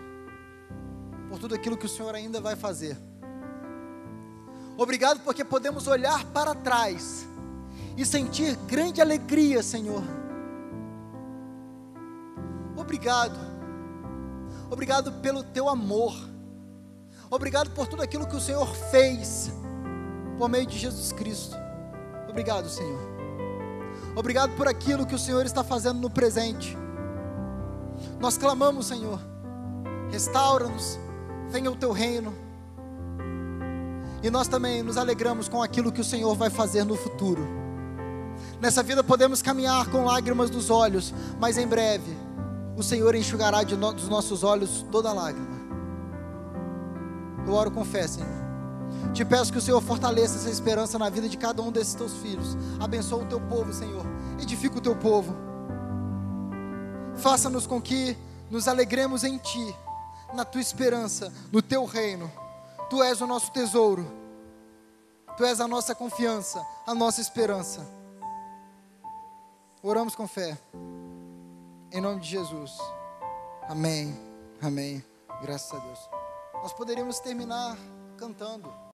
por tudo aquilo que o Senhor ainda vai fazer. Obrigado porque podemos olhar para trás e sentir grande alegria, Senhor. Obrigado. Obrigado pelo teu amor Obrigado por tudo aquilo que o Senhor fez por meio de Jesus Cristo. Obrigado, Senhor. Obrigado por aquilo que o Senhor está fazendo no presente. Nós clamamos, Senhor, restaura-nos, venha o teu reino. E nós também nos alegramos com aquilo que o Senhor vai fazer no futuro. Nessa vida podemos caminhar com lágrimas nos olhos, mas em breve o Senhor enxugará no, dos nossos olhos toda lágrima. Eu oro com fé, Senhor. Te peço que o Senhor fortaleça essa esperança na vida de cada um desses teus filhos. Abençoa o teu povo, Senhor. Edifica o teu povo. Faça-nos com que nos alegremos em Ti, na Tua esperança, no Teu reino. Tu és o nosso tesouro. Tu és a nossa confiança, a nossa esperança. Oramos com fé. Em nome de Jesus. Amém. Amém. Graças a Deus. Nós poderíamos terminar cantando.